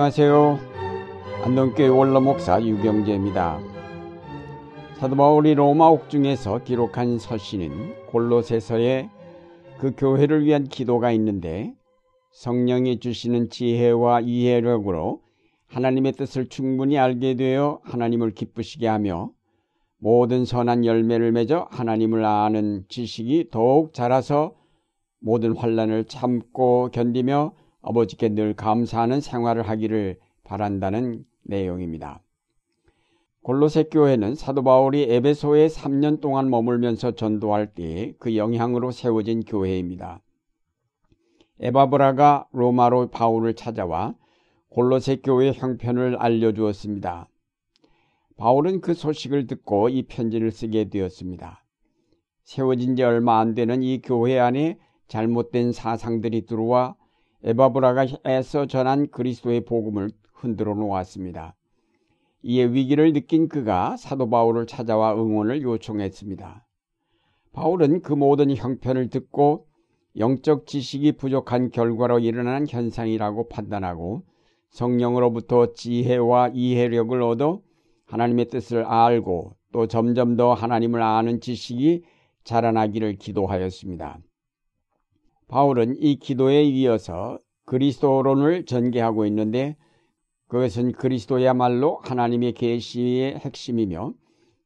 안녕하세요. 안동교회 원로목사 유경재입니다. 사도 바울이 로마 옥중에서 기록한 서신은 골로새서에 그 교회를 위한 기도가 있는데 성령이 주시는 지혜와 이해력으로 하나님의 뜻을 충분히 알게 되어 하나님을 기쁘시게 하며 모든 선한 열매를 맺어 하나님을 아는 지식이 더욱 자라서 모든 환란을 참고 견디며 아버지께 늘 감사하는 생활을 하기를 바란다는 내용입니다. 골로새 교회는 사도 바울이 에베소에 3년 동안 머물면서 전도할 때에 그 영향으로 세워진 교회입니다. 에바브라가 로마로 바울을 찾아와 골로새 교회 형편을 알려주었습니다. 바울은 그 소식을 듣고 이 편지를 쓰게 되었습니다. 세워진 지 얼마 안 되는 이 교회 안에 잘못된 사상들이 들어와 에바브라가 애써 전한 그리스도의 복음을 흔들어 놓았습니다. 이에 위기를 느낀 그가 사도 바울을 찾아와 응원을 요청했습니다. 바울은 그 모든 형편을 듣고 영적 지식이 부족한 결과로 일어나는 현상이라고 판단하고 성령으로부터 지혜와 이해력을 얻어 하나님의 뜻을 알고 또 점점 더 하나님을 아는 지식이 자라나기를 기도하였습니다. 바울은 이 기도에 이어서 그리스도론을 전개하고 있는데 그것은 그리스도야말로 하나님의 계시의 핵심이며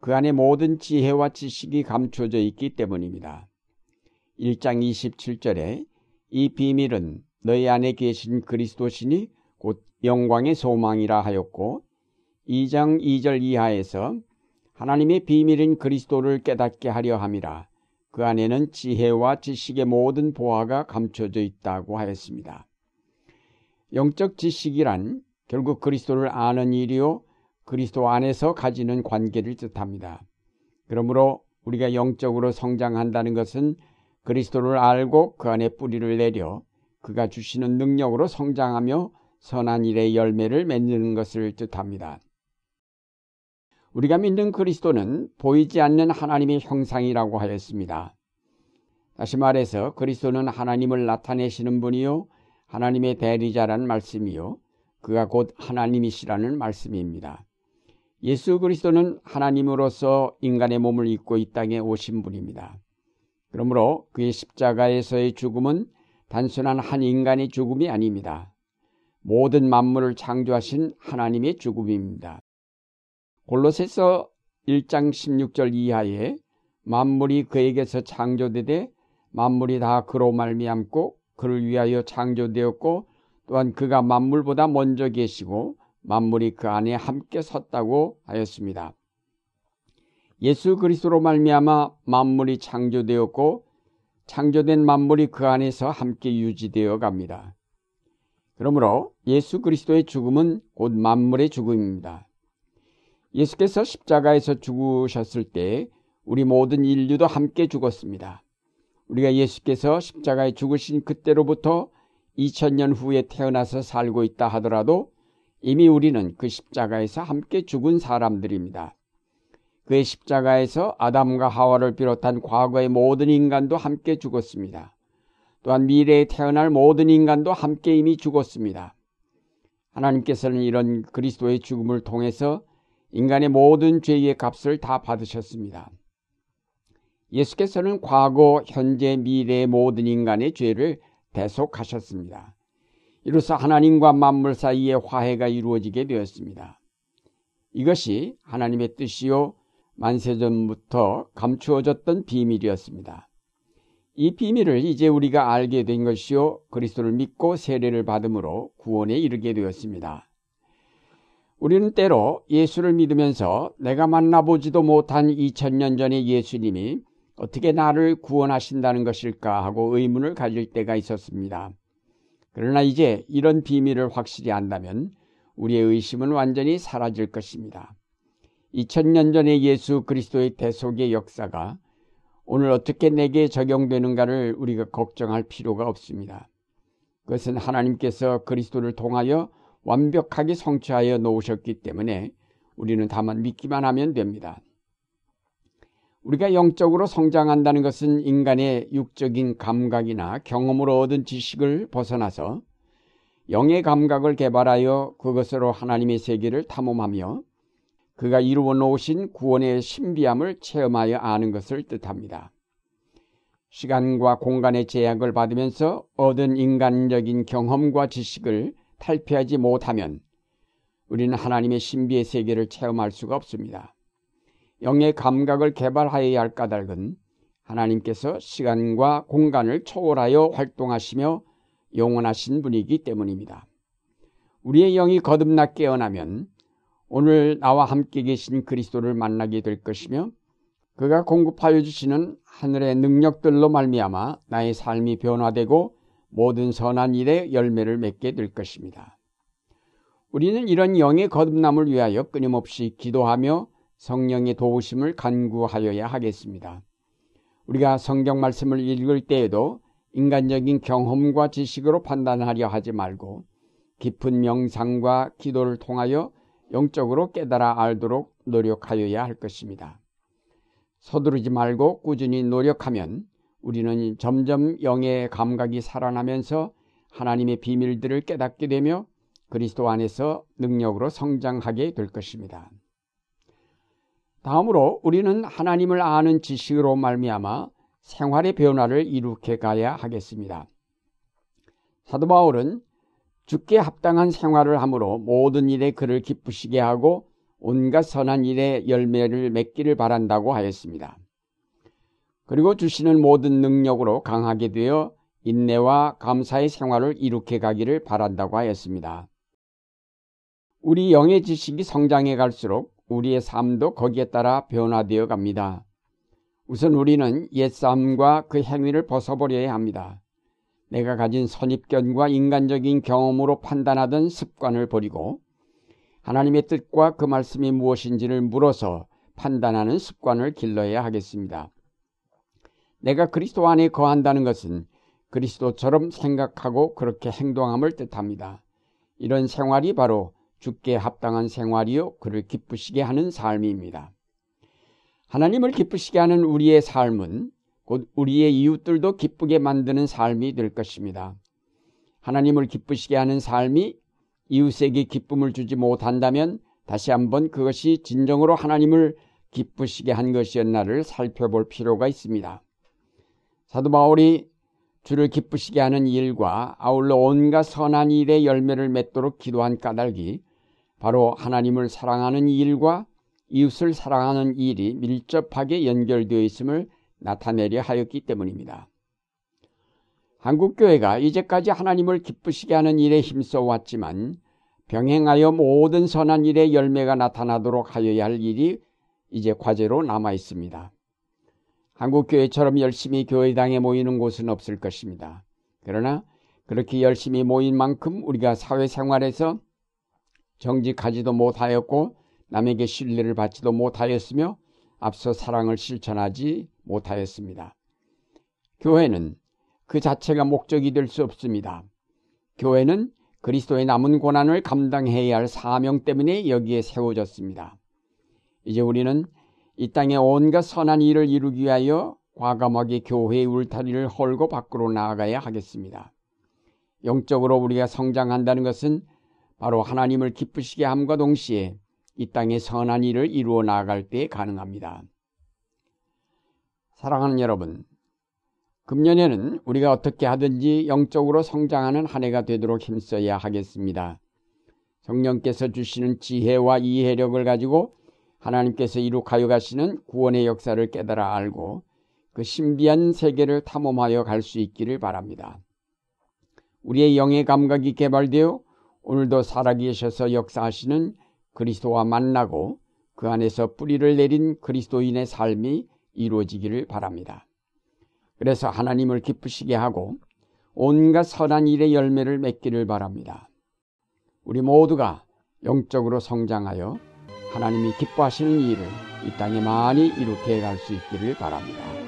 그 안에 모든 지혜와 지식이 감춰져 있기 때문입니다. 1장 27절에 이 비밀은 너희 안에 계신 그리스도시니 곧 영광의 소망이라 하였고 2장 2절 이하에서 하나님의 비밀인 그리스도를 깨닫게 하려 함이라 그 안에는 지혜와 지식의 모든 보화가 감춰져 있다고 하였습니다. 영적 지식이란 결국 그리스도를 아는 일이요 그리스도 안에서 가지는 관계를 뜻합니다. 그러므로 우리가 영적으로 성장한다는 것은 그리스도를 알고 그 안에 뿌리를 내려 그가 주시는 능력으로 성장하며 선한 일의 열매를 맺는 것을 뜻합니다. 우리가 믿는 그리스도는 보이지 않는 하나님의 형상이라고 하였습니다. 다시 말해서 그리스도는 하나님을 나타내시는 분이요 하나님의 대리자라는 말씀이요 그가 곧 하나님이시라는 말씀입니다. 예수 그리스도는 하나님으로서 인간의 몸을 입고 이 땅에 오신 분입니다. 그러므로 그의 십자가에서의 죽음은 단순한 한 인간의 죽음이 아닙니다. 모든 만물을 창조하신 하나님의 죽음입니다. 골로새서 1장 16절 이하에 만물이 그에게서 창조되되 만물이 다 그로 말미암고 그를 위하여 창조되었고 또한 그가 만물보다 먼저 계시고 만물이 그 안에 함께 섰다고 하였습니다. 예수 그리스도로 말미암아 만물이 창조되었고 창조된 만물이 그 안에서 함께 유지되어 갑니다. 그러므로 예수 그리스도의 죽음은 곧 만물의 죽음입니다. 예수께서 십자가에서 죽으셨을 때 우리 모든 인류도 함께 죽었습니다. 우리가 예수께서 십자가에 죽으신 그때로부터 2000년 후에 태어나서 살고 있다 하더라도 이미 우리는 그 십자가에서 함께 죽은 사람들입니다. 그의 십자가에서 아담과 하와를 비롯한 과거의 모든 인간도 함께 죽었습니다. 또한 미래에 태어날 모든 인간도 함께 이미 죽었습니다. 하나님께서는 이런 그리스도의 죽음을 통해서 인간의 모든 죄의 값을 다 받으셨습니다. 예수께서는 과거, 현재, 미래의 모든 인간의 죄를 대속하셨습니다. 이로써 하나님과 만물 사이에 화해가 이루어지게 되었습니다. 이것이 하나님의 뜻이요 만세전부터 감추어졌던 비밀이었습니다. 이 비밀을 이제 우리가 알게 된 것이요 그리스도를 믿고 세례를 받음으로 구원에 이르게 되었습니다. 우리는 때로 예수를 믿으면서 내가 만나보지도 못한 2000년 전의 예수님이 어떻게 나를 구원하신다는 것일까 하고 의문을 가질 때가 있었습니다. 그러나 이제 이런 비밀을 확실히 안다면 우리의 의심은 완전히 사라질 것입니다. 2000년 전의 예수 그리스도의 대속의 역사가 오늘 어떻게 내게 적용되는가를 우리가 걱정할 필요가 없습니다. 그것은 하나님께서 그리스도를 통하여 완벽하게 성취하여 놓으셨기 때문에 우리는 다만 믿기만 하면 됩니다. 우리가 영적으로 성장한다는 것은 인간의 육적인 감각이나 경험으로 얻은 지식을 벗어나서 영의 감각을 개발하여 그것으로 하나님의 세계를 탐험하며 그가 이루어 놓으신 구원의 신비함을 체험하여 아는 것을 뜻합니다. 시간과 공간의 제약을 받으면서 얻은 인간적인 경험과 지식을 탈피하지 못하면 우리는 하나님의 신비의 세계를 체험할 수가 없습니다. 영의 감각을 개발하여야 할 까닭은 하나님께서 시간과 공간을 초월하여 활동하시며 영원하신 분이기 때문입니다. 우리의 영이 거듭나 깨어나면 오늘 나와 함께 계신 그리스도를 만나게 될 것이며 그가 공급하여 주시는 하늘의 능력들로 말미암아 나의 삶이 변화되고 모든 선한 일에 열매를 맺게 될 것입니다. 우리는 이런 영의 거듭남을 위하여 끊임없이 기도하며 성령의 도우심을 간구하여야 하겠습니다. 우리가 성경 말씀을 읽을 때에도 인간적인 경험과 지식으로 판단하려 하지 말고 깊은 명상과 기도를 통하여 영적으로 깨달아 알도록 노력하여야 할 것입니다. 서두르지 말고 꾸준히 노력하면 우리는 점점 영의 감각이 살아나면서 하나님의 비밀들을 깨닫게 되며 그리스도 안에서 능력으로 성장하게 될 것입니다. 다음으로 우리는 하나님을 아는 지식으로 말미암아 생활의 변화를 이룩해 가야 하겠습니다. 사도 바울은 죽게 합당한 생활을 함으로 모든 일에 그를 기쁘시게 하고 온갖 선한 일에 열매를 맺기를 바란다고 하였습니다. 그리고 주시는 모든 능력으로 강하게 되어 인내와 감사의 생활을 이룩해 가기를 바란다고 하였습니다. 우리 영의 지식이 성장해 갈수록 우리의 삶도 거기에 따라 변화되어 갑니다. 우선 우리는 옛삶과 그 행위를 벗어버려야 합니다. 내가 가진 선입견과 인간적인 경험으로 판단하던 습관을 버리고 하나님의 뜻과 그 말씀이 무엇인지를 물어서 판단하는 습관을 길러야 하겠습니다. 내가 그리스도 안에 거한다는 것은 그리스도처럼 생각하고 그렇게 행동함을 뜻합니다. 이런 생활이 바로 죽게 합당한 생활이요 그를 기쁘시게 하는 삶입니다. 하나님을 기쁘시게 하는 우리의 삶은 곧 우리의 이웃들도 기쁘게 만드는 삶이 될 것입니다. 하나님을 기쁘시게 하는 삶이 이웃에게 기쁨을 주지 못한다면 다시 한번 그것이 진정으로 하나님을 기쁘시게 한 것이었나를 살펴볼 필요가 있습니다. 사도 바울이 주를 기쁘시게 하는 일과 아울러 온갖 선한 일의 열매를 맺도록 기도한 까닭이 바로 하나님을 사랑하는 일과 이웃을 사랑하는 일이 밀접하게 연결되어 있음을 나타내려 하였기 때문입니다. 한국교회가 이제까지 하나님을 기쁘시게 하는 일에 힘써 왔지만 병행하여 모든 선한 일의 열매가 나타나도록 하여야 할 일이 이제 과제로 남아 있습니다. 한국교회처럼 열심히 교회당에 모이는 곳은 없을 것입니다. 그러나 그렇게 열심히 모인 만큼 우리가 사회생활에서 정직하지도 못하였고 남에게 신뢰를 받지도 못하였으며 앞서 사랑을 실천하지 못하였습니다. 교회는 그 자체가 목적이 될 수 없습니다. 교회는 그리스도의 남은 고난을 감당해야 할 사명 때문에 여기에 세워졌습니다. 이제 우리는 이 땅의 온갖 선한 일을 이루기 위하여 과감하게 교회의 울타리를 헐고 밖으로 나아가야 하겠습니다. 영적으로 우리가 성장한다는 것은 바로 하나님을 기쁘시게 함과 동시에 이 땅의 선한 일을 이루어 나아갈 때 가능합니다. 사랑하는 여러분, 금년에는 우리가 어떻게 하든지 영적으로 성장하는 한 해가 되도록 힘써야 하겠습니다. 성령께서 주시는 지혜와 이해력을 가지고 하나님께서 이룩하여 가시는 구원의 역사를 깨달아 알고 그 신비한 세계를 탐험하여 갈 수 있기를 바랍니다. 우리의 영의 감각이 개발되어 오늘도 살아계셔서 역사하시는 그리스도와 만나고 그 안에서 뿌리를 내린 그리스도인의 삶이 이루어지기를 바랍니다. 그래서 하나님을 기쁘시게 하고 온갖 선한 일의 열매를 맺기를 바랍니다. 우리 모두가 영적으로 성장하여 하나님이 기뻐하시는 일을 이 땅에 많이 이룩해 갈 수 있기를 바랍니다.